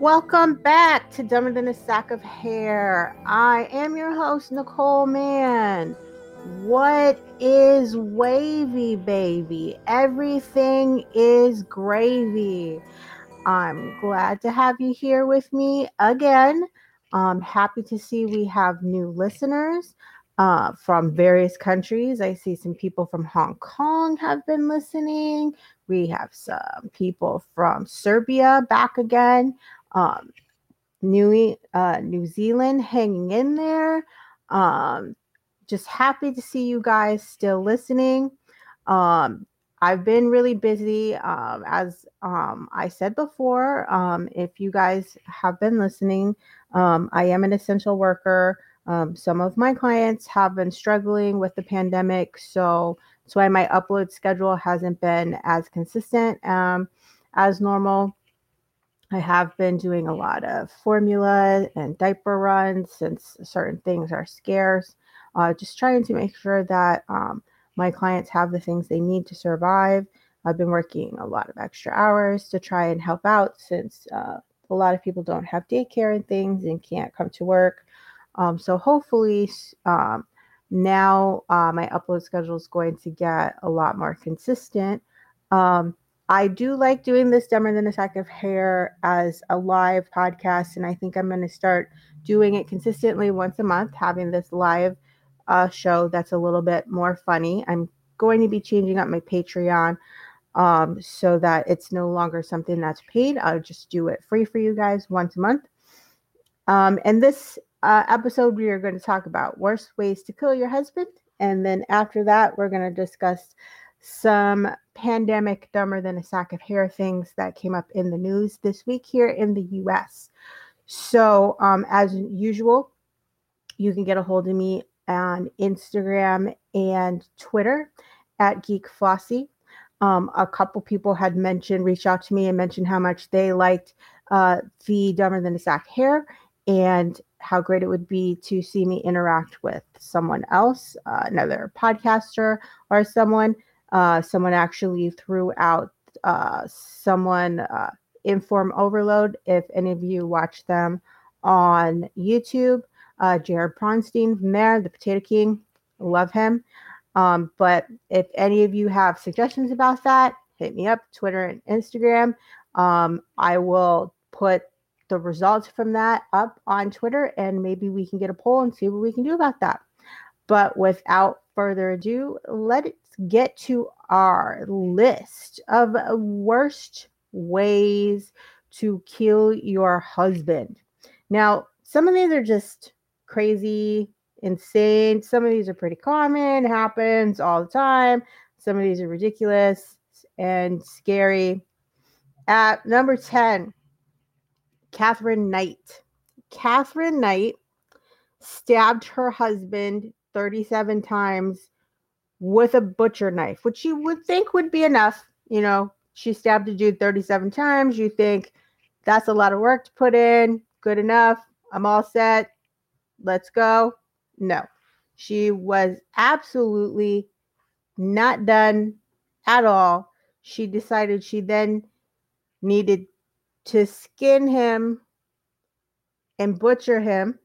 Welcome back to Dumber Than a Sack of Hair. I am your host, Nicole Mann. What is wavy, baby? Everything is gravy. I'm glad to have you here with me again. I'm happy to see we have new listeners uh, from various countries. I see some people from Hong Kong have been listening. We have some people from Serbia back again. Um, New uh, New Zealand hanging in there. Um, just happy to see you guys still listening. Um, I've been really busy. Um, as um, I said before, um, if you guys have been listening, um, I am an essential worker. Um, some of my clients have been struggling with the pandemic, so that's why my upload schedule hasn't been as consistent um, as normal. I have been doing a lot of formula and diaper runs since certain things are scarce. Uh, just trying to make sure that um, my clients have the things they need to survive. I've been working a lot of extra hours to try and help out since uh, a lot of people don't have daycare and things and can't come to work. Um, so hopefully, um, now uh, my upload schedule is going to get a lot more consistent. Um, I do like doing this Dumber Than a Sack of Hair as a live podcast, and I think I'm going to start doing it consistently once a month, having this live uh, show that's a little bit more funny. I'm going to be changing up my Patreon um, so that it's no longer something that's paid. I'll just do it free for you guys once a month. Um, and this uh, episode, we are going to talk about worst ways to kill your husband. And then after that, we're going to discuss some pandemic dumber than a sack of hair things that came up in the news this week here in the US. So, um, as usual, you can get a hold of me on Instagram and Twitter at Geek Flossy. Um, a couple people had mentioned, reached out to me and mentioned how much they liked uh, the Dumber Than a Sack hair and how great it would be to see me interact with someone else, uh, another podcaster or someone. Uh, someone actually threw out uh, someone, uh, Inform Overload, if any of you watch them on YouTube. Uh, Jared Bronstein from there, the Potato King, love him. Um, but if any of you have suggestions about that, hit me up, Twitter and Instagram. Um, I will put the results from that up on Twitter and maybe we can get a poll and see what we can do about that. But without further ado, let's get to our list of worst ways to kill your husband. Now, some of these are just crazy, insane. Some of these are pretty common, happens all the time. Some of these are ridiculous and scary. At number 10, Katherine Knight. Katherine Knight stabbed her husband 37 times with a butcher knife, which you would think would be enough. You know, she stabbed a dude 37 times. You think that's a lot of work to put in. Good enough. I'm all set let's go. No, she was absolutely not done at all. She decided she then needed to skin him and butcher him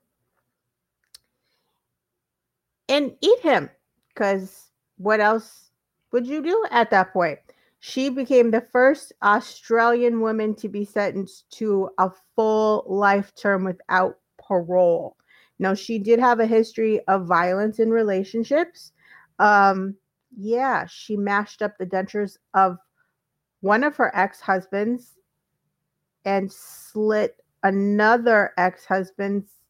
and eat him because what else would you do at that point? She became the first Australian woman to be sentenced to a full life term without parole. Now, she did have a history of violence in relationships. Um, yeah, she mashed up the dentures of one of her ex husbands and slit another ex husband's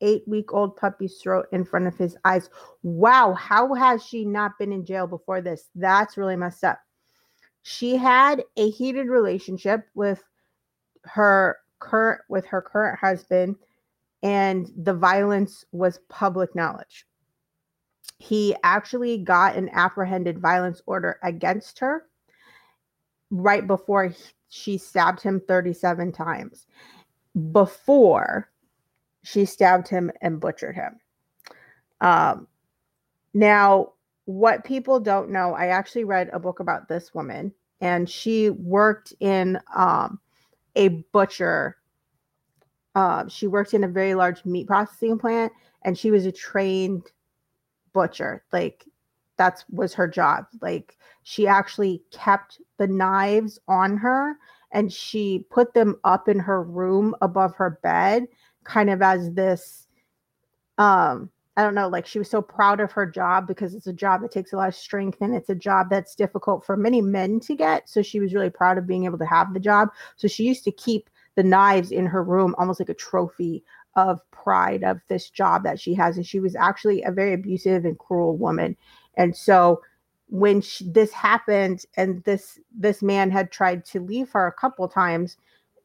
eight week old puppy's throat in front of his eyes. Wow, how has she not been in jail before this? That's really messed up. She had a heated relationship with her current with her current husband and the violence was public knowledge. He actually got an apprehended violence order against her right before she stabbed him 37 times, before she stabbed him and butchered him. Um, now, what people don't know, I actually read a book about this woman, and she worked in um, a butcher. Um, she worked in a very large meat processing plant, and she was a trained butcher. Like that's was her job. Like she actually kept the knives on her and she put them up in her room above her bed, kind of as this um I don't know, like she was so proud of her job because it's a job that takes a lot of strength and it's a job that's difficult for many men to get. So she was really proud of being able to have the job. So she used to keep the knives in her room almost like a trophy of pride of this job that she has. And she was actually a very abusive and cruel woman. And so when she, this happened and this this man had tried to leave her a couple times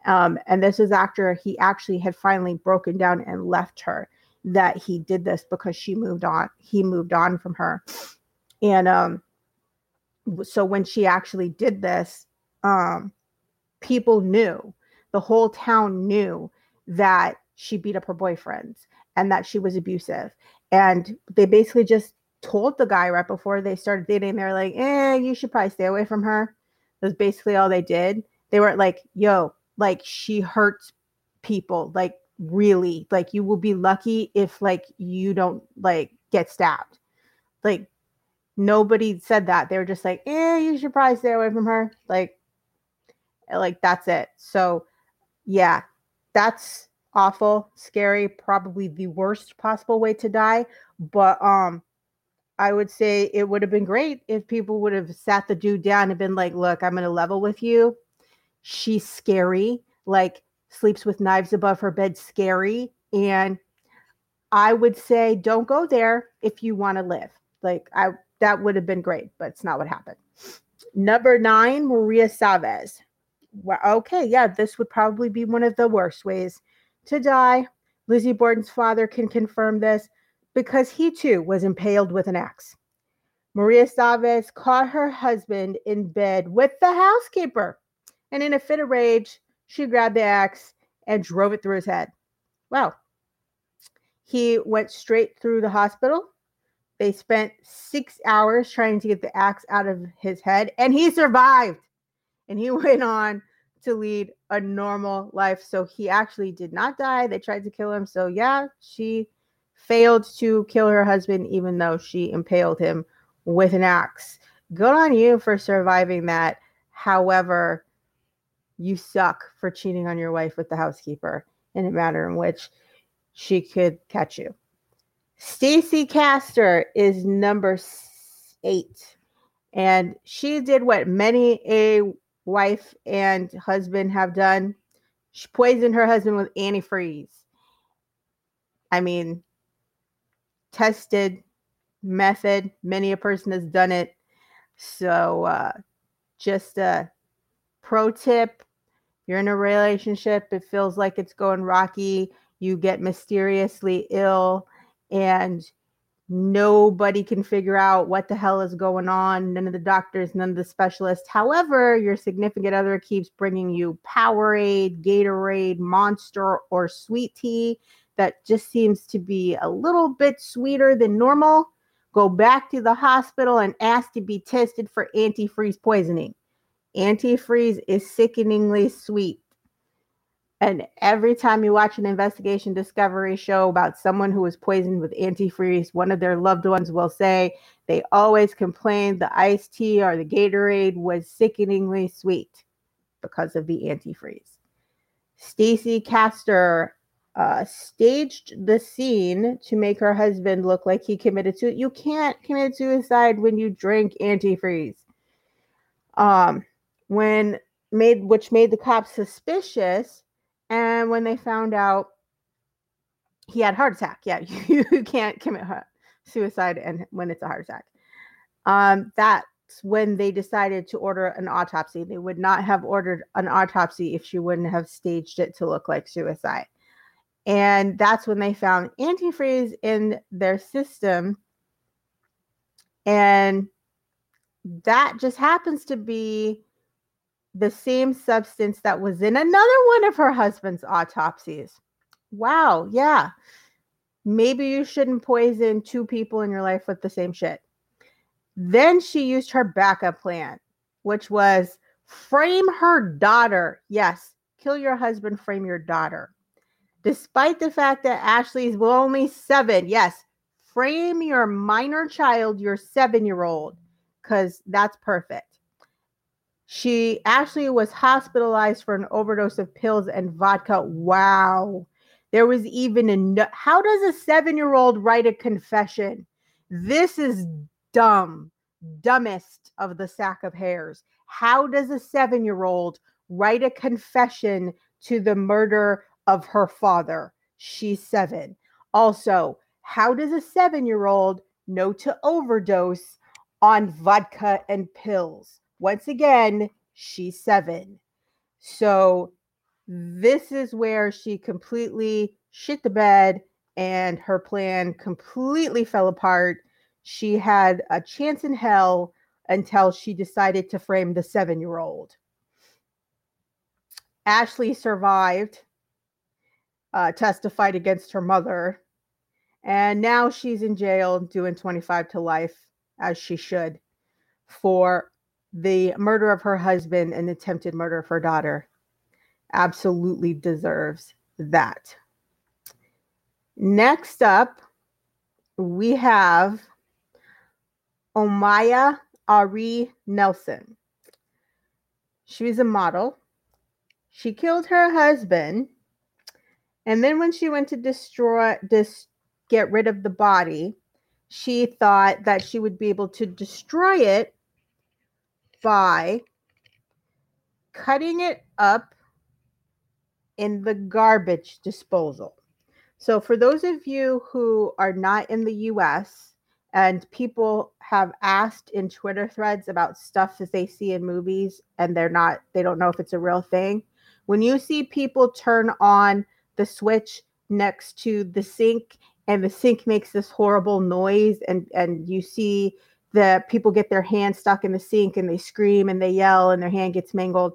um, and this is after he actually had finally broken down and left her that he did this because she moved on he moved on from her. And um so when she actually did this um people knew the whole town knew that she beat up her boyfriends and that she was abusive. And they basically just told the guy right before they started dating they're like eh you should probably stay away from her. That's basically all they did. They weren't like yo like she hurts people like really like you will be lucky if like you don't like get stabbed. Like nobody said that. They were just like eh you should probably stay away from her. Like like that's it. So yeah that's awful scary probably the worst possible way to die but um i would say it would have been great if people would have sat the dude down and been like look i'm gonna level with you she's scary like sleeps with knives above her bed scary and i would say don't go there if you want to live. Like i that would have been great but it's not what happened. Number nine maria savez well, okay yeah this would probably be one of the worst ways to die. Lizzie borden's father can confirm this because he too was impaled with an axe. Maria savez caught her husband in bed with the housekeeper and in a fit of rage she grabbed the axe and drove it through his head. Wow. He went straight through the hospital. They spent six hours trying to get the axe out of his head, and he survived. And he went on to lead a normal life. So he actually did not die. They tried to kill him. So, yeah, she failed to kill her husband, even though she impaled him with an axe. Good on you for surviving that. However, you suck for cheating on your wife with the housekeeper in a manner in which she could catch you. Stacy Castor is number eight. And she did what many a wife and husband have done. She poisoned her husband with antifreeze. I mean, tested method. Many a person has done it. So, uh, just a pro tip you're in a relationship, it feels like it's going rocky, you get mysteriously ill, and nobody can figure out what the hell is going on. None of the doctors, none of the specialists. However, your significant other keeps bringing you Powerade, Gatorade, Monster, or sweet tea that just seems to be a little bit sweeter than normal. Go back to the hospital and ask to be tested for antifreeze poisoning. Antifreeze is sickeningly sweet. And every time you watch an investigation discovery show about someone who was poisoned with antifreeze, one of their loved ones will say they always complained the iced tea or the Gatorade was sickeningly sweet because of the antifreeze. Stacy Castor uh, staged the scene to make her husband look like he committed suicide. You can't commit suicide when you drink antifreeze. Um, when made which made the cops suspicious and when they found out he had heart attack. Yeah you, can't commit suicide and when it's a heart attack. Um that's when they decided to order an autopsy. They would not have ordered an autopsy if she wouldn't have staged it to look like suicide. And that's when they found antifreeze in their system. And that just happens to be the same substance that was in another one of her husband's autopsies. Wow, yeah. Maybe you shouldn't poison two people in your life with the same shit. Then she used her backup plan, which was frame her daughter. Yes, kill your husband, frame your daughter. Despite the fact that Ashley's only seven, yes, frame your minor child, your seven year old, because that's perfect. She Ashley was hospitalized for an overdose of pills and vodka. Wow. There was even a no- how does a seven year old write a confession? This is dumb, dumbest of the sack of hairs. How does a seven year old write a confession to the murder of her father? She's seven. Also, how does a seven year old know to overdose on vodka and pills? Once again, she's seven. So this is where she completely shit the bed and her plan completely fell apart. She had a chance in hell until she decided to frame the seven year old. Ashley survived, uh, testified against her mother, and now she's in jail doing 25 to life, as she should, for the murder of her husband and attempted murder of her daughter absolutely deserves that. Next up, we have Omaima Aree Nelson. She was a model. She killed her husband, and then when she went to destroy this, get rid of the body, she thought that she would be able to destroy it by cutting it up in the garbage disposal. So, for those of you who are not in the US and people have asked in Twitter threads about stuff that they see in movies and they're not, they don't know if it's a real thing. When you see people turn on the switch next to the sink and the sink makes this horrible noise and and you see the people get their hand stuck in the sink and they scream and they yell and their hand gets mangled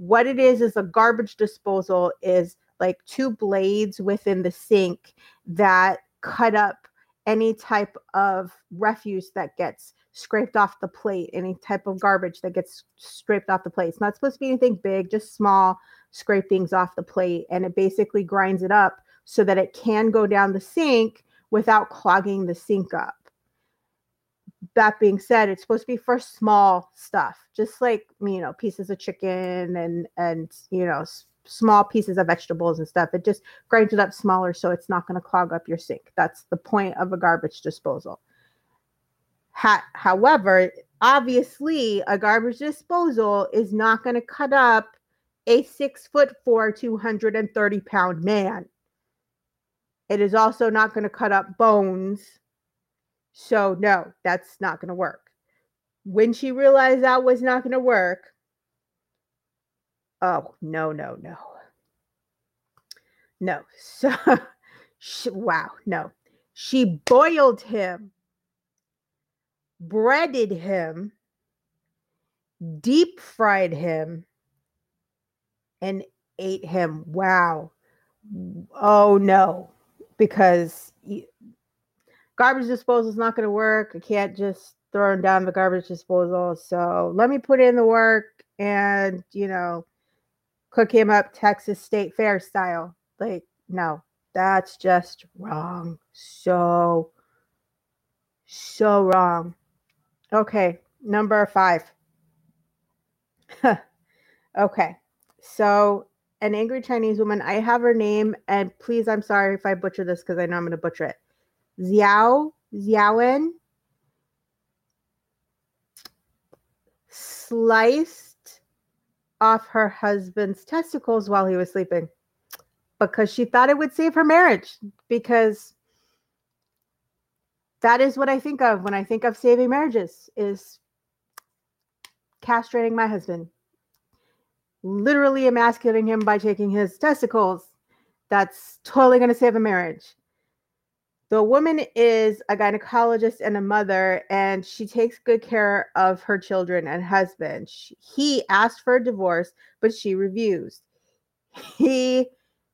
what it is is a garbage disposal is like two blades within the sink that cut up any type of refuse that gets scraped off the plate, any type of garbage that gets scraped off the plate. It's not supposed to be anything big, just small scrapings off the plate. And it basically grinds it up so that it can go down the sink without clogging the sink up that being said, it's supposed to be for small stuff, just like you know pieces of chicken and and you know s- small pieces of vegetables and stuff. It just grinds it up smaller so it's not going to clog up your sink. That's the point of a garbage disposal. Ha- however, obviously, a garbage disposal is not going to cut up a six foot four, 230 pound man. It is also not going to cut up bones so, no, that's not going to work. When she realized that was not going to work, oh, no, no, no. No. So, she, wow, no. She boiled him, breaded him, deep fried him, and ate him. Wow. Oh, no. Because garbage disposal is not going to work. I can't just throw them down the garbage disposal. So let me put in the work and, you know, cook him up Texas State Fair style. Like, no, that's just wrong. So, so wrong. Okay, number five. okay, so an angry Chinese woman. I have her name, and please, I'm sorry if I butcher this because I know I'm going to butcher it. Xiao Xiaowen sliced off her husband's testicles while he was sleeping because she thought it would save her marriage because that is what I think of when I think of saving marriages is castrating my husband literally emasculating him by taking his testicles. That's totally going to save a marriage the woman is a gynecologist and a mother, and she takes good care of her children and husband. She, he asked for a divorce, but she refused. He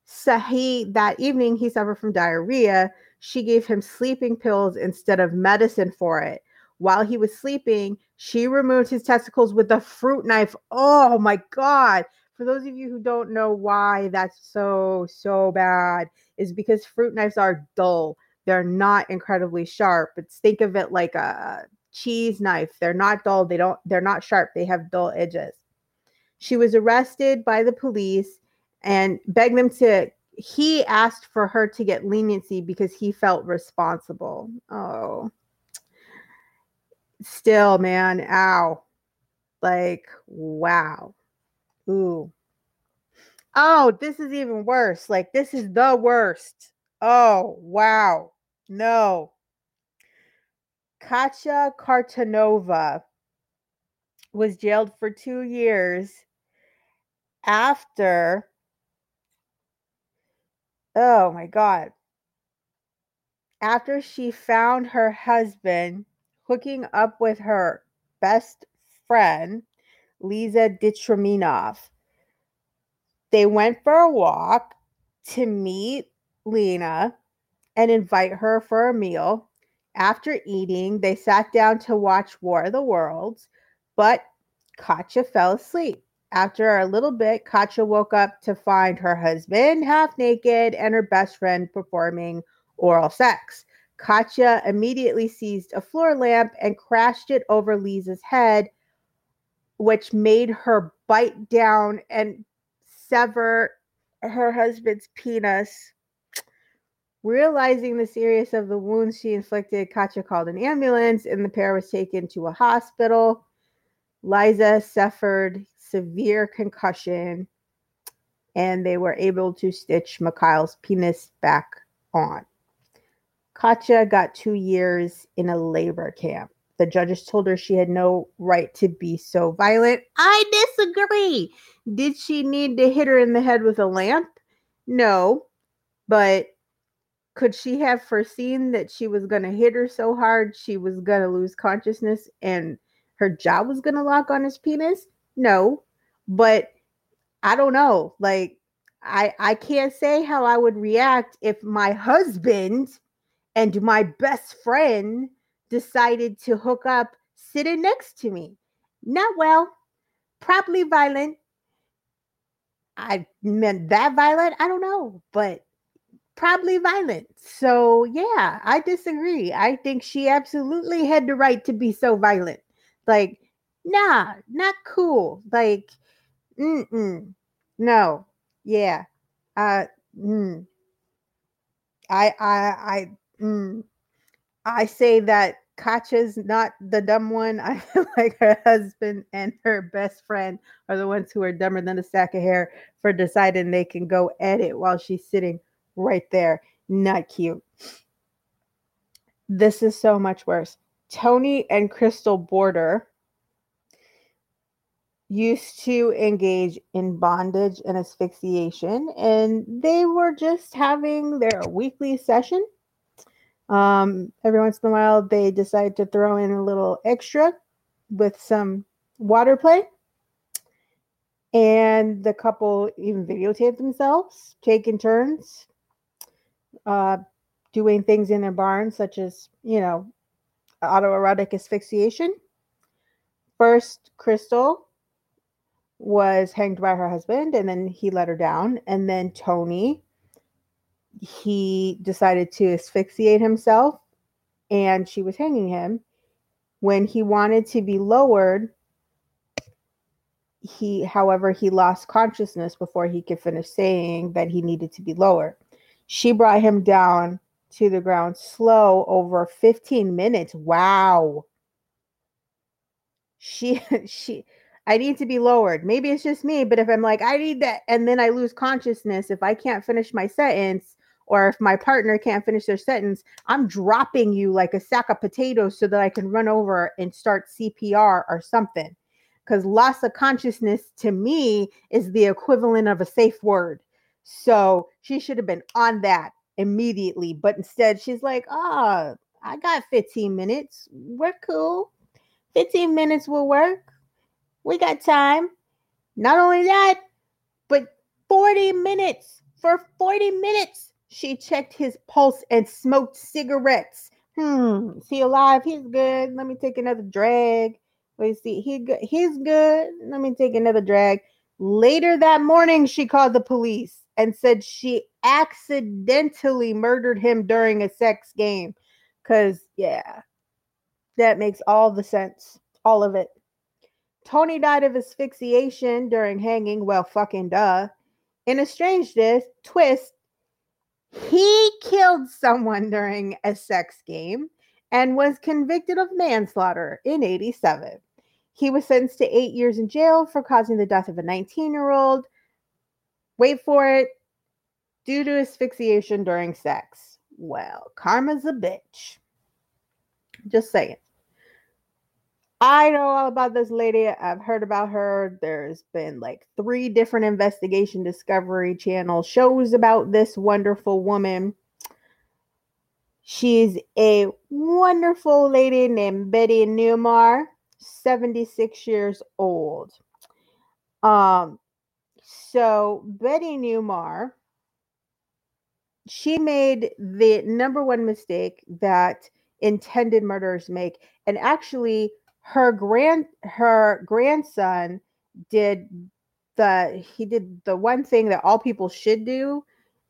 so he that evening he suffered from diarrhea. She gave him sleeping pills instead of medicine for it. While he was sleeping, she removed his testicles with a fruit knife. Oh my god! for those of you who don't know why that's so, so bad, is because fruit knives are dull. They're not incredibly sharp. But think of it like a cheese knife. They're not dull. They don't, they're not sharp. They have dull edges. She was arrested by the police and begged them to he asked for her to get leniency because he felt responsible. Oh. Still, man, ow. Like, wow. Ooh. Oh, this is even worse. Like, this is the worst. Oh, wow. No. Katya Kartanova was jailed for two years after Oh my God. After she found her husband hooking up with her best friend, Lisa Ditraminov, they went for a walk to meet Lena and invite her for a meal. After eating, they sat down to watch War of the Worlds, but Katya fell asleep. After a little bit, Katya woke up to find her husband half naked and her best friend performing oral sex. Katya immediately seized a floor lamp and crashed it over Lisa's head, which made her bite down and sever her husband's penis. Realizing the seriousness of the wounds she inflicted, Katya called an ambulance and the pair was taken to a hospital. Liza suffered severe concussion and they were able to stitch Mikhail's penis back on. Katya got two years in a labor camp. The judges told her she had no right to be so violent. I disagree. Did she need to hit her in the head with a lamp? No. But could she have foreseen that she was going to hit her so hard she was going to lose consciousness and her jaw was going to lock on his penis? No, but I don't know. Like I I can't say how I would react if my husband and my best friend decided to hook up sitting next to me. Not well, probably violent. I meant that violent, I don't know, but probably violent. So, yeah, I disagree. I think she absolutely had the right to be so violent. Like nah, not cool. Like, mm no, yeah, uh, mm. I, I, I, mm. I say that Katya's not the dumb one. I feel like her husband and her best friend are the ones who are dumber than a sack of hair for deciding they can go edit while she's sitting right there. Not cute. This is so much worse. Tony and Crystal Border used to engage in bondage and asphyxiation, and they were just having their weekly session. Um, every once in a while, they decide to throw in a little extra with some water play. And the couple even videotaped themselves, taking turns, uh, doing things in their barn, such as, you know, autoerotic asphyxiation. First, Crystal was hanged by her husband and then he let her down. And then Tony, he decided to asphyxiate himself and she was hanging him. When he wanted to be lowered, he, however, he lost consciousness before he could finish saying that he needed to be lowered. She brought him down to the ground slow over 15 minutes. Wow. She, she, I need to be lowered. Maybe it's just me, but if I'm like, I need that, and then I lose consciousness, if I can't finish my sentence, or if my partner can't finish their sentence, I'm dropping you like a sack of potatoes so that I can run over and start CPR or something. Because loss of consciousness to me is the equivalent of a safe word. So she should have been on that immediately. But instead, she's like, oh, I got 15 minutes. We're cool. 15 minutes will work. We got time. Not only that, but 40 minutes. For 40 minutes, she checked his pulse and smoked cigarettes. Hmm, is he alive? He's good. Let me take another drag. Wait, see, he good. He's good. Let me take another drag. Later that morning, she called the police and said she accidentally murdered him during a sex game. Because, yeah, that makes all the sense. All of it. Tony died of asphyxiation during hanging. Well, fucking duh. In a strange twist, he killed someone during a sex game and was convicted of manslaughter in 87. He was sentenced to eight years in jail for causing the death of a 19 year old. Wait for it, due to asphyxiation during sex. Well, karma's a bitch. Just saying. I know all about this lady. I've heard about her. There's been like three different investigation discovery channel shows about this wonderful woman. She's a wonderful lady named Betty Neumar, 76 years old. Um, so Betty Neumar, she made the number one mistake that intended murderers make, and actually her grand her grandson did the he did the one thing that all people should do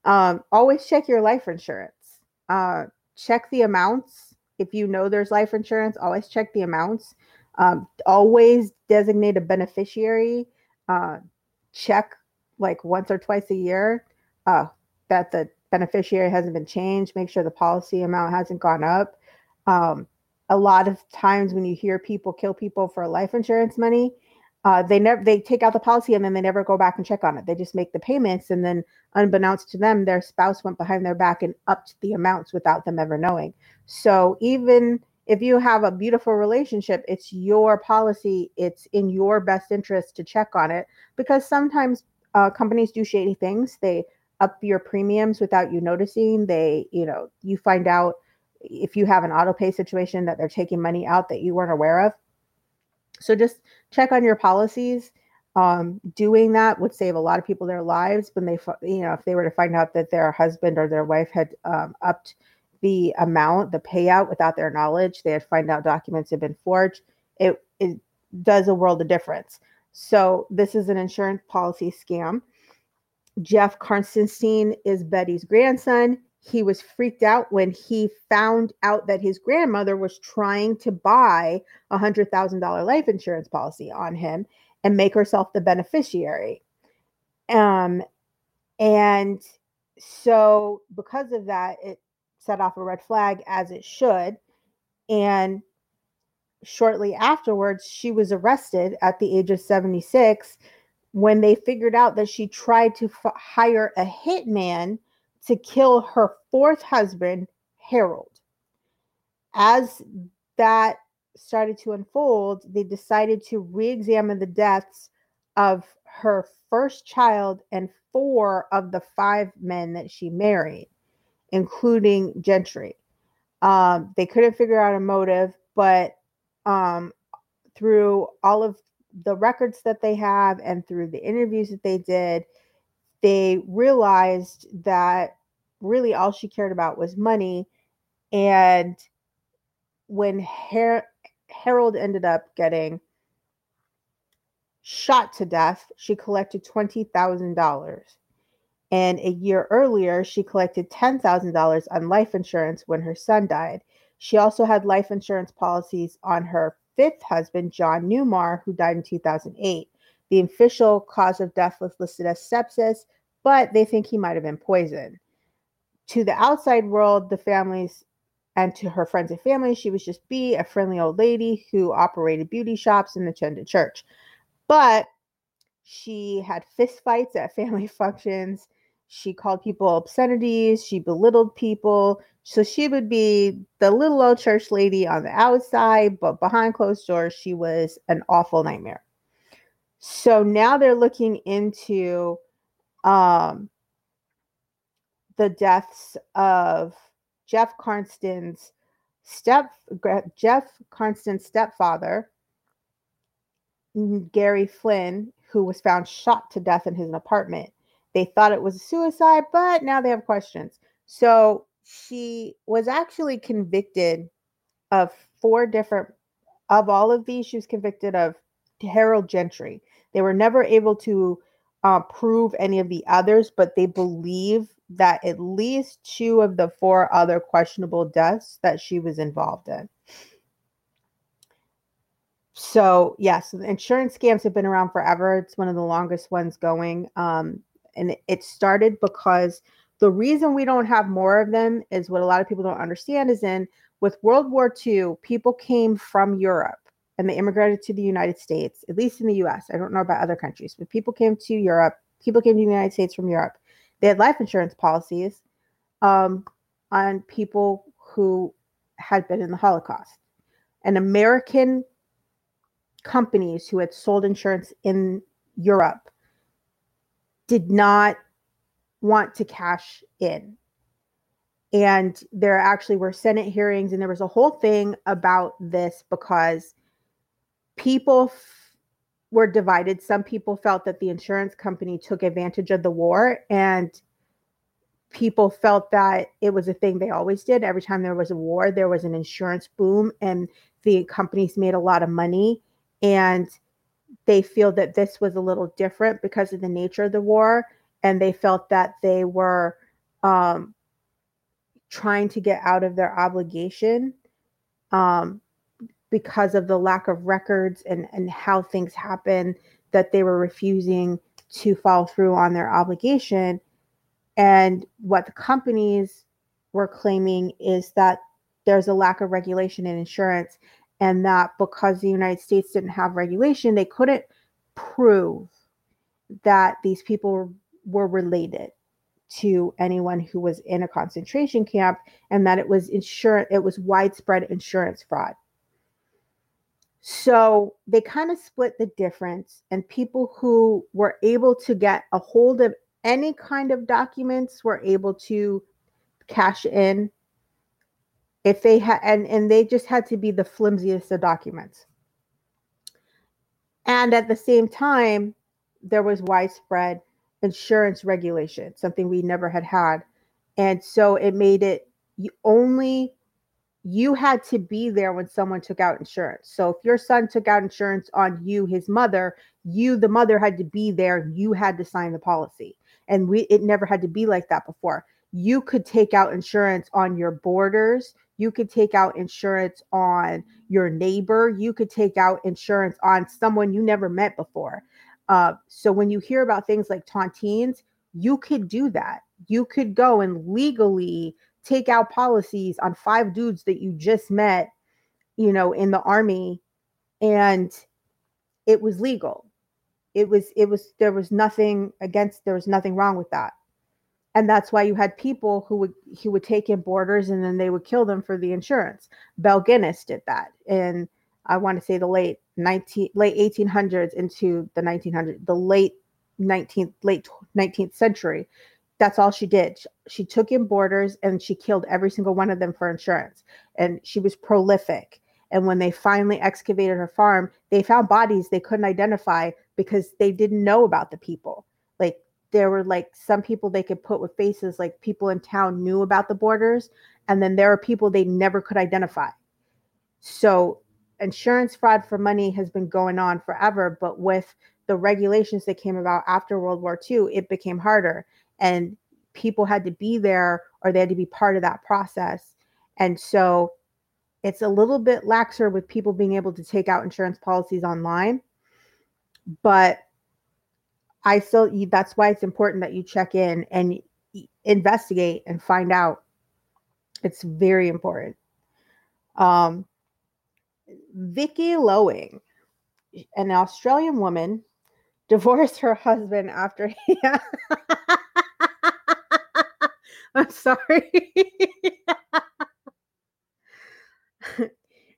um, always check your life insurance. Uh, check the amounts. If you know there's life insurance always check the amounts. Um, always designate a beneficiary. Uh, check like once or twice a year uh, that the beneficiary hasn't been changed make sure the policy amount hasn't gone up um, a lot of times when you hear people kill people for life insurance money, uh, they never they take out the policy and then they never go back and check on it. They just make the payments and then unbeknownst to them, their spouse went behind their back and upped the amounts without them ever knowing. So even if you have a beautiful relationship, it's your policy. It's in your best interest to check on it because sometimes uh, companies do shady things. They up your premiums without you noticing. They, you know, you find out if you have an auto pay situation that they're taking money out that you weren't aware of. So just check on your policies. Um, doing that would save a lot of people their lives when they, you know, if they were to find out that their husband or their wife had um, upped the amount, the payout without their knowledge, they had find out documents had been forged. It, it does a world of difference. So this is an insurance policy scam. Jeff Karstenstein is Betty's grandson he was freaked out when he found out that his grandmother was trying to buy a hundred thousand dollar life insurance policy on him and make herself the beneficiary. Um, and so because of that, it set off a red flag as it should. And shortly afterwards, she was arrested at the age of 76 when they figured out that she tried to f- hire a hitman to kill her fourth husband, Harold. As that started to unfold, they decided to re examine the deaths of her first child and four of the five men that she married, including Gentry. Um, they couldn't figure out a motive, but um, through all of the records that they have and through the interviews that they did, they realized that really all she cared about was money. And when Her- Harold ended up getting shot to death, she collected $20,000. And a year earlier, she collected $10,000 on life insurance when her son died. She also had life insurance policies on her fifth husband, John Neumar, who died in 2008. The official cause of death was listed as sepsis, but they think he might have been poisoned. To the outside world, the families and to her friends and family, she was just B, a friendly old lady who operated beauty shops and attended church. But she had fistfights at family functions. She called people obscenities. She belittled people. So she would be the little old church lady on the outside, but behind closed doors, she was an awful nightmare. So now they're looking into um, the deaths of Jeff Karsten's step Jeff Karsten's stepfather, Gary Flynn, who was found shot to death in his apartment. They thought it was a suicide, but now they have questions. So she was actually convicted of four different of all of these. She was convicted of Harold Gentry. They were never able to uh, prove any of the others, but they believe that at least two of the four other questionable deaths that she was involved in. So yes, insurance scams have been around forever. It's one of the longest ones going, um, and it started because the reason we don't have more of them is what a lot of people don't understand is in with World War II, people came from Europe and they immigrated to the United States, at least in the US. I don't know about other countries, but people came to Europe, people came to the United States from Europe. They had life insurance policies um, on people who had been in the Holocaust. And American companies who had sold insurance in Europe did not want to cash in. And there actually were Senate hearings, and there was a whole thing about this because people f- were divided. Some people felt that the insurance company took advantage of the war, and people felt that it was a thing they always did. Every time there was a war, there was an insurance boom, and the companies made a lot of money. And they feel that this was a little different because of the nature of the war and they felt that they were um, trying to get out of their obligation um, because of the lack of records and, and how things happen, that they were refusing to follow through on their obligation. And what the companies were claiming is that there's a lack of regulation in insurance, and that because the United States didn't have regulation, they couldn't prove that these people were related to anyone who was in a concentration camp and that it was insurance it was widespread insurance fraud. So they kind of split the difference and people who were able to get a hold of any kind of documents were able to cash in if they had and and they just had to be the flimsiest of documents. And at the same time there was widespread insurance regulation, something we never had had. And so it made it you only you had to be there when someone took out insurance. So if your son took out insurance on you, his mother, you the mother had to be there, you had to sign the policy. And we it never had to be like that before. You could take out insurance on your borders, you could take out insurance on your neighbor, you could take out insurance on someone you never met before. Uh, so when you hear about things like tontines, you could do that. You could go and legally take out policies on five dudes that you just met, you know, in the army, and it was legal. It was, it was, there was nothing against, there was nothing wrong with that. And that's why you had people who would he would take in boarders and then they would kill them for the insurance. Belle Gunness did that. And I want to say the late 19 late 1800s into the 1900s, the late 19th late 19th century. That's all she did. She took in boarders and she killed every single one of them for insurance. And she was prolific. And when they finally excavated her farm, they found bodies they couldn't identify because they didn't know about the people. Like there were like some people they could put with faces, like people in town knew about the boarders, and then there are people they never could identify. So insurance fraud for money has been going on forever, but with the regulations that came about after World War II, it became harder. And people had to be there or they had to be part of that process. And so it's a little bit laxer with people being able to take out insurance policies online. But I still, that's why it's important that you check in and investigate and find out. It's very important. Um, Vicky Lowing, an Australian woman, divorced her husband after he. I'm sorry.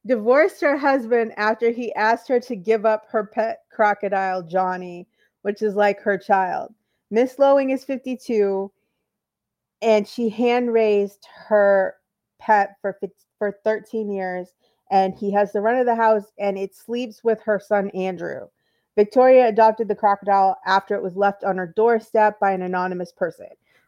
divorced her husband after he asked her to give up her pet crocodile, Johnny, which is like her child. Miss Lowing is 52 and she hand raised her pet for, for 13 years and he has the run of the house and it sleeps with her son Andrew. Victoria adopted the crocodile after it was left on her doorstep by an anonymous person.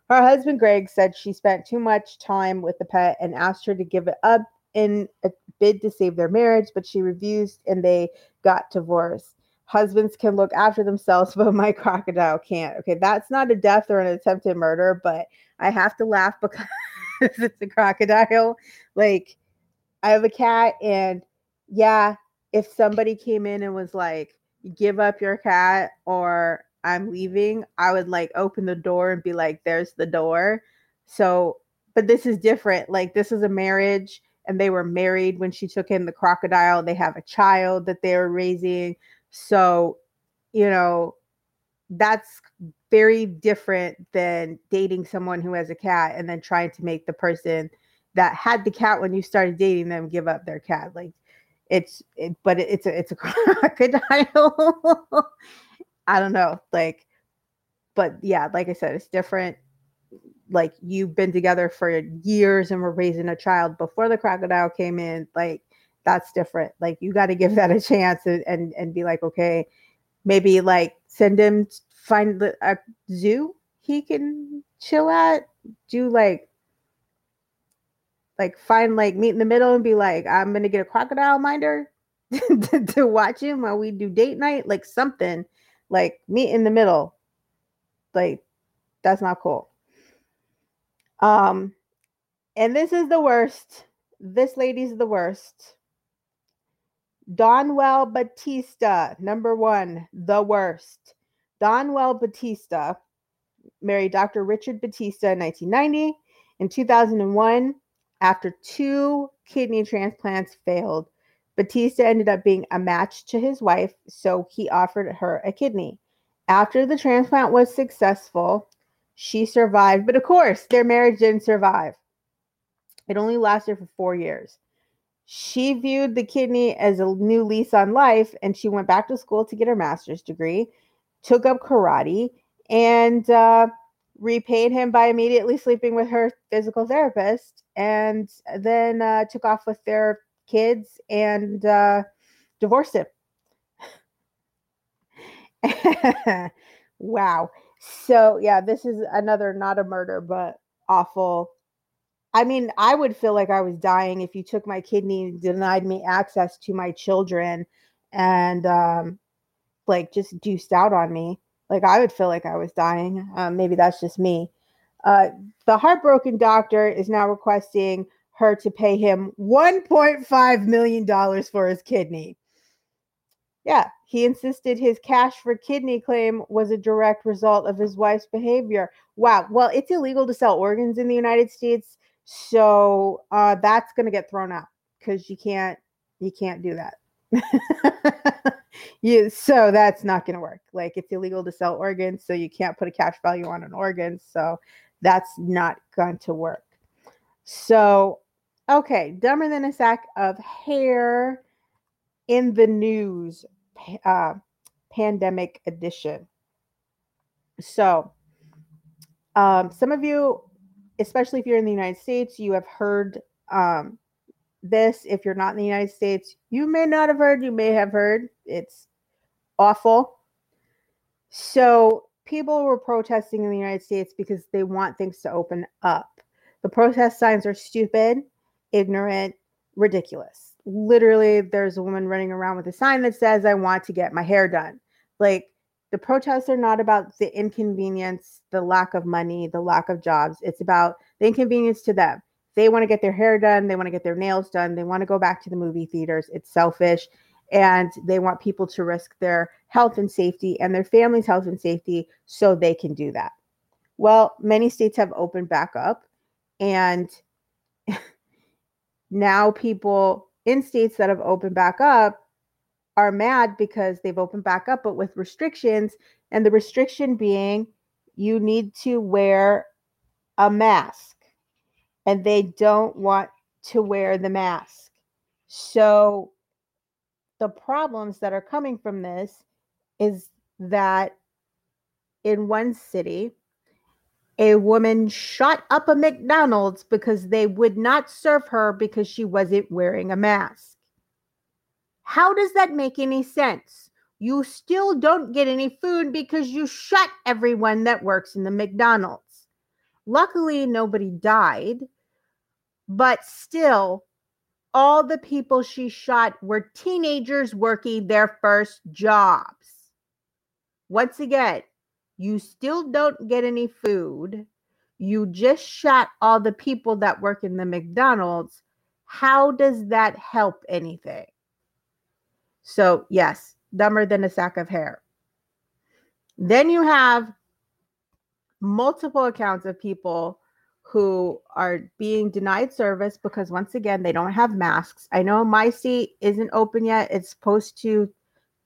Her husband Greg said she spent too much time with the pet and asked her to give it up in a bid to save their marriage, but she refused and they got divorced. husbands can look after themselves, but my crocodile can't. Okay, that's not a death or an attempted murder, but I have to laugh because it's a crocodile. Like, I have a cat, and yeah, if somebody came in and was like, give up your cat or I'm leaving, I would like open the door and be like, there's the door. So, but this is different. Like, this is a marriage and they were married when she took in the crocodile. They have a child that they are raising. So, you know, that's very different than dating someone who has a cat and then trying to make the person that had the cat when you started dating them give up their cat. Like it's it, but it, it's a it's a crocodile. I don't know, like, but yeah, like I said, it's different. Like you've been together for years and were raising a child before the crocodile came in. Like that's different. Like you got to give that a chance and, and and be like, okay, maybe like send him find a zoo he can chill at. Do like like find like meet in the middle and be like, I'm gonna get a crocodile minder to, to watch him while we do date night, like something like meet in the middle. Like that's not cool. Um, and this is the worst. This lady's the worst. Dawnell Batista, number one, the worst. Dawnell Batista married Dr. Richard Batista in 1990. In 2001, after two kidney transplants failed, Batista ended up being a match to his wife, so he offered her a kidney. After the transplant was successful, she survived, but of course, their marriage didn't survive. It only lasted for four years. She viewed the kidney as a new lease on life, and she went back to school to get her master's degree, took up karate, and uh, repaid him by immediately sleeping with her physical therapist, and then uh, took off with their kids and uh, divorced him. wow. So, yeah, this is another not a murder, but awful. I mean, I would feel like I was dying if you took my kidney, and denied me access to my children, and um, like just deuced out on me. Like I would feel like I was dying. Um, maybe that's just me. Uh, the heartbroken doctor is now requesting her to pay him $1.5 million for his kidney. Yeah, he insisted his cash for kidney claim was a direct result of his wife's behavior. Wow. Well, it's illegal to sell organs in the United States, so uh, that's going to get thrown out because you can't you can't do that. you so that's not going to work. Like it's illegal to sell organs, so you can't put a cash value on an organ. So that's not going to work. So Okay, dumber than a sack of hair in the news, uh, pandemic edition. So, um, some of you, especially if you're in the United States, you have heard um, this. If you're not in the United States, you may not have heard, you may have heard. It's awful. So, people were protesting in the United States because they want things to open up. The protest signs are stupid ignorant, ridiculous. Literally, there's a woman running around with a sign that says, I want to get my hair done. Like, the protests are not about the inconvenience, the lack of money, the lack of jobs. It's about the inconvenience to them. They want to get their hair done, they want to get their nails done, they want to go back to the movie theaters. It's selfish. And they want people to risk their health and safety and their family's health and safety so they can do that. Well, many states have opened back up, and now people in states that have opened back up are mad because they've opened back up, but with restrictions, and the restriction being you need to wear a mask, and they don't want to wear the mask. So, the problems that are coming from this is that in one city, a woman shot up a McDonald's because they would not serve her because she wasn't wearing a mask. How does that make any sense? You still don't get any food because you shut everyone that works in the McDonald's. Luckily, nobody died, but still, all the people she shot were teenagers working their first jobs. Once again, you still don't get any food. You just shot all the people that work in the McDonald's. How does that help anything? So, yes, dumber than a sack of hair. Then you have multiple accounts of people who are being denied service because once again they don't have masks. I know my seat isn't open yet. It's supposed to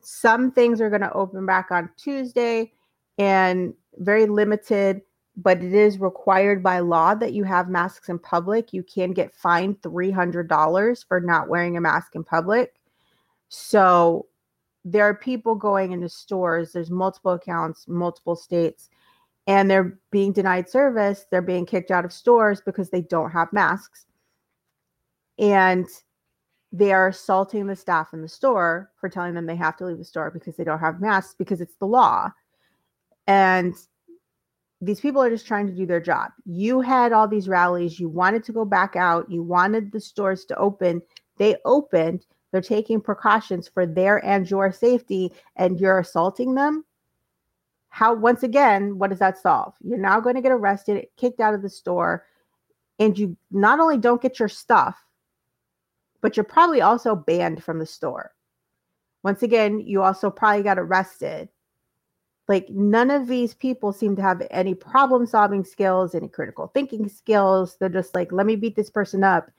some things are going to open back on Tuesday and very limited, but it is required by law that you have masks in public. You can get fined $300 for not wearing a mask in public. So there are people going into stores, there's multiple accounts, multiple states and they're being denied service. They're being kicked out of stores because they don't have masks. And they are assaulting the staff in the store for telling them they have to leave the store because they don't have masks because it's the law. And these people are just trying to do their job. You had all these rallies, you wanted to go back out, you wanted the stores to open. They opened, they're taking precautions for their and your safety, and you're assaulting them how once again what does that solve? You're now going to get arrested kicked out of the store and you not only don't get your stuff but you're probably also banned from the store. Once again you also probably got arrested. Like none of these people seem to have any problem solving skills any critical thinking skills. They're just like let me beat this person up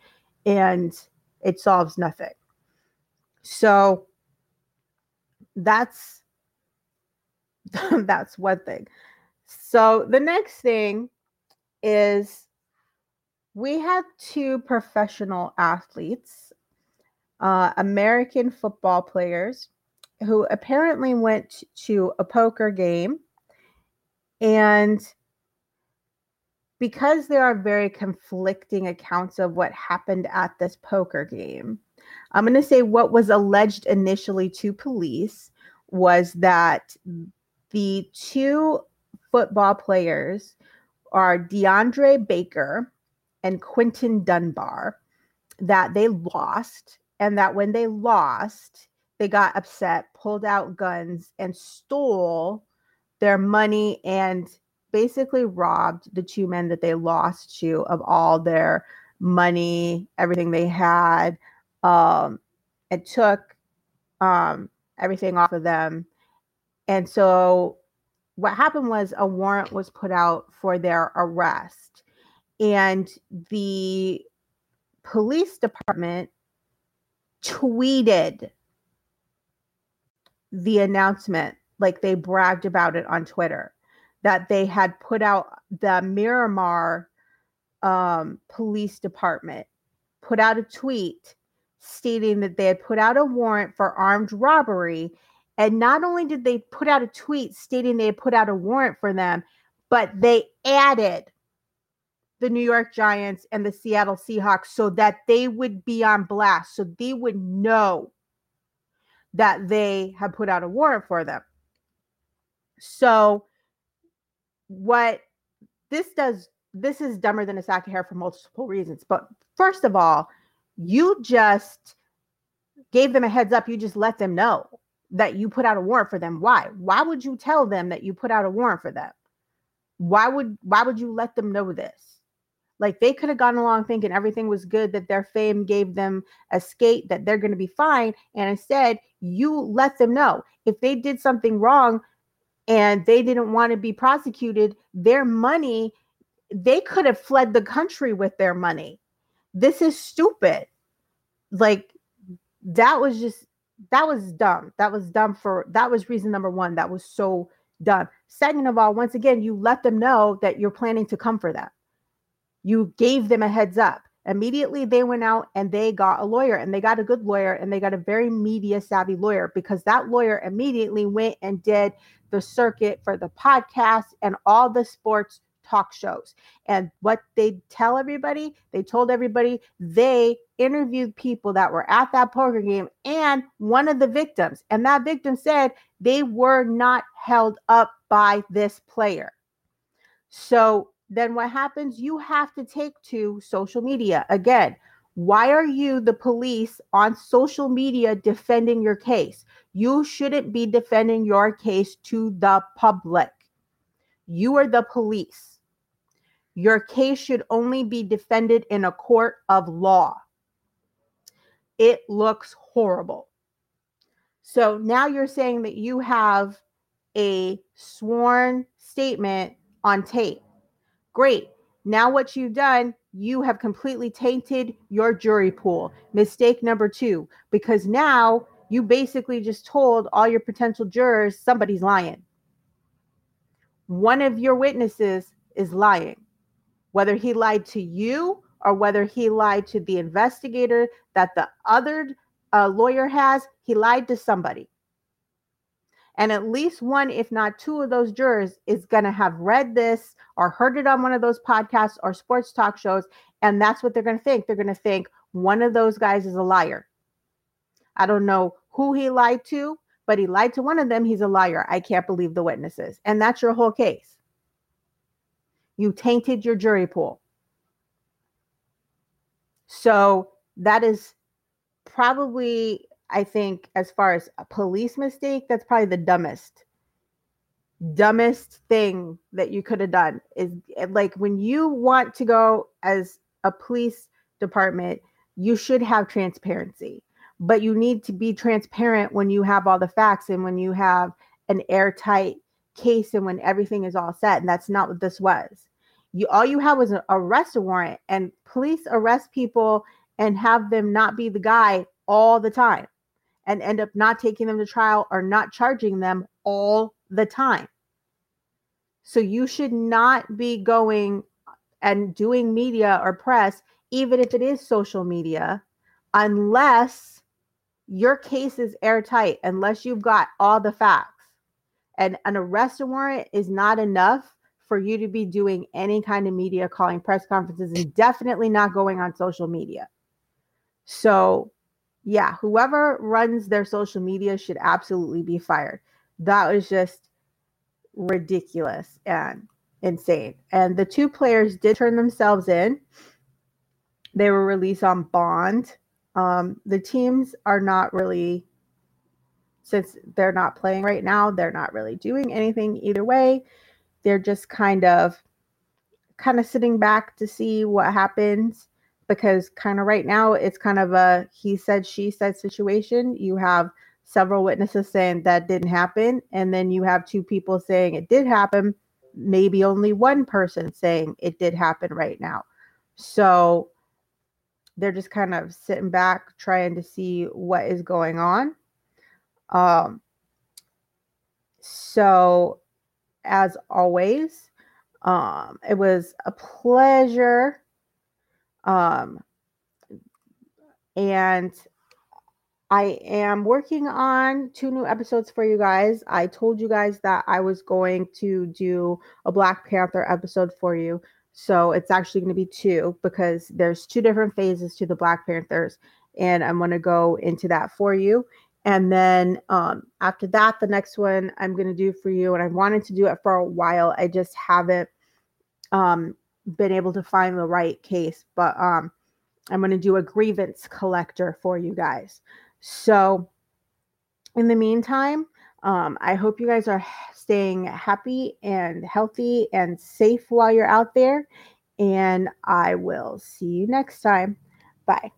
and it solves nothing. So that's that's one thing. So the next thing is we had two professional athletes, uh, American football players, who apparently went to a poker game. And because there are very conflicting accounts of what happened at this poker game, I'm going to say what was alleged initially to police was that the two football players are DeAndre Baker and Quinton Dunbar, that they lost, and that when they lost, they got upset, pulled out guns, and stole their money and basically robbed the two men that they lost to of all their money, everything they had, um, and took um, everything off of them and so what happened was a warrant was put out for their arrest. And the police department tweeted the announcement, like they bragged about it on Twitter, that they had put out the Miramar um, police department put out a tweet stating that they had put out a warrant for armed robbery and not only did they put out a tweet stating they had put out a warrant for them, but they added the New York Giants and the Seattle Seahawks so that they would be on blast, so they would know that they had put out a warrant for them. So, what this does, this is dumber than a sack of hair for multiple reasons. But first of all, you just gave them a heads up, you just let them know that you put out a warrant for them. Why? Why would you tell them that you put out a warrant for them? Why would why would you let them know this? Like they could have gone along thinking everything was good, that their fame gave them a skate, that they're going to be fine. And instead, you let them know if they did something wrong and they didn't want to be prosecuted, their money, they could have fled the country with their money. This is stupid. Like that was just that was dumb. That was dumb for that was reason number one. That was so dumb. Second of all, once again, you let them know that you're planning to come for them. You gave them a heads up. Immediately they went out and they got a lawyer and they got a good lawyer and they got a very media savvy lawyer because that lawyer immediately went and did the circuit for the podcast and all the sports talk shows. And what they tell everybody, they told everybody they interviewed people that were at that poker game and one of the victims. And that victim said they were not held up by this player. So then what happens? You have to take to social media. Again, Why are you, the police, on social media defending your case? You shouldn't be defending your case to the public. You are the police. Your case should only be defended in a court of law. It looks horrible. So now you're saying that you have a sworn statement on tape. Great. Now, what you've done, you have completely tainted your jury pool. Mistake number two, because now you basically just told all your potential jurors somebody's lying. One of your witnesses is lying, whether he lied to you or whether he lied to the investigator that the other uh, lawyer has, he lied to somebody. And at least one, if not two of those jurors is going to have read this or heard it on one of those podcasts or sports talk shows. And that's what they're going to think. They're going to think one of those guys is a liar. I don't know who he lied to, but he lied to one of them. He's a liar. I can't believe the witnesses. And that's your whole case. You tainted your jury pool. So that is probably I think as far as a police mistake, that's probably the dumbest, dumbest thing that you could have done is eh, like when you want to go as a police department, you should have transparency, but you need to be transparent when you have all the facts and when you have an airtight case and when everything is all set. And that's not what this was. You all you have was an arrest warrant, and police arrest people and have them not be the guy all the time and end up not taking them to trial or not charging them all the time. So you should not be going and doing media or press, even if it is social media, unless your case is airtight, unless you've got all the facts. And an arrest warrant is not enough for you to be doing any kind of media, calling press conferences, and definitely not going on social media. So yeah, whoever runs their social media should absolutely be fired. That was just ridiculous and insane. And the two players did turn themselves in. They were released on bond. Um, the teams are not really, since they're not playing right now, they're not really doing anything either way. They're just kind of, kind of sitting back to see what happens because kind of right now it's kind of a he said she said situation. You have several witnesses saying that didn't happen and then you have two people saying it did happen maybe only one person saying it did happen right now. So they're just kind of sitting back trying to see what is going on um so as always um it was a pleasure um, and I am working on two new episodes for you guys. I told you guys that I was going to do a Black Panther episode for you. So it's actually going to be two because there's two different phases to the Black Panthers. And I'm going to go into that for you. And then um, after that, the next one I'm going to do for you, and I wanted to do it for a while. I just haven't um, been able to find the right case, but um, I'm going to do a grievance collector for you guys. So, in the meantime, um, I hope you guys are staying happy and healthy and safe while you're out there. And I will see you next time. Bye.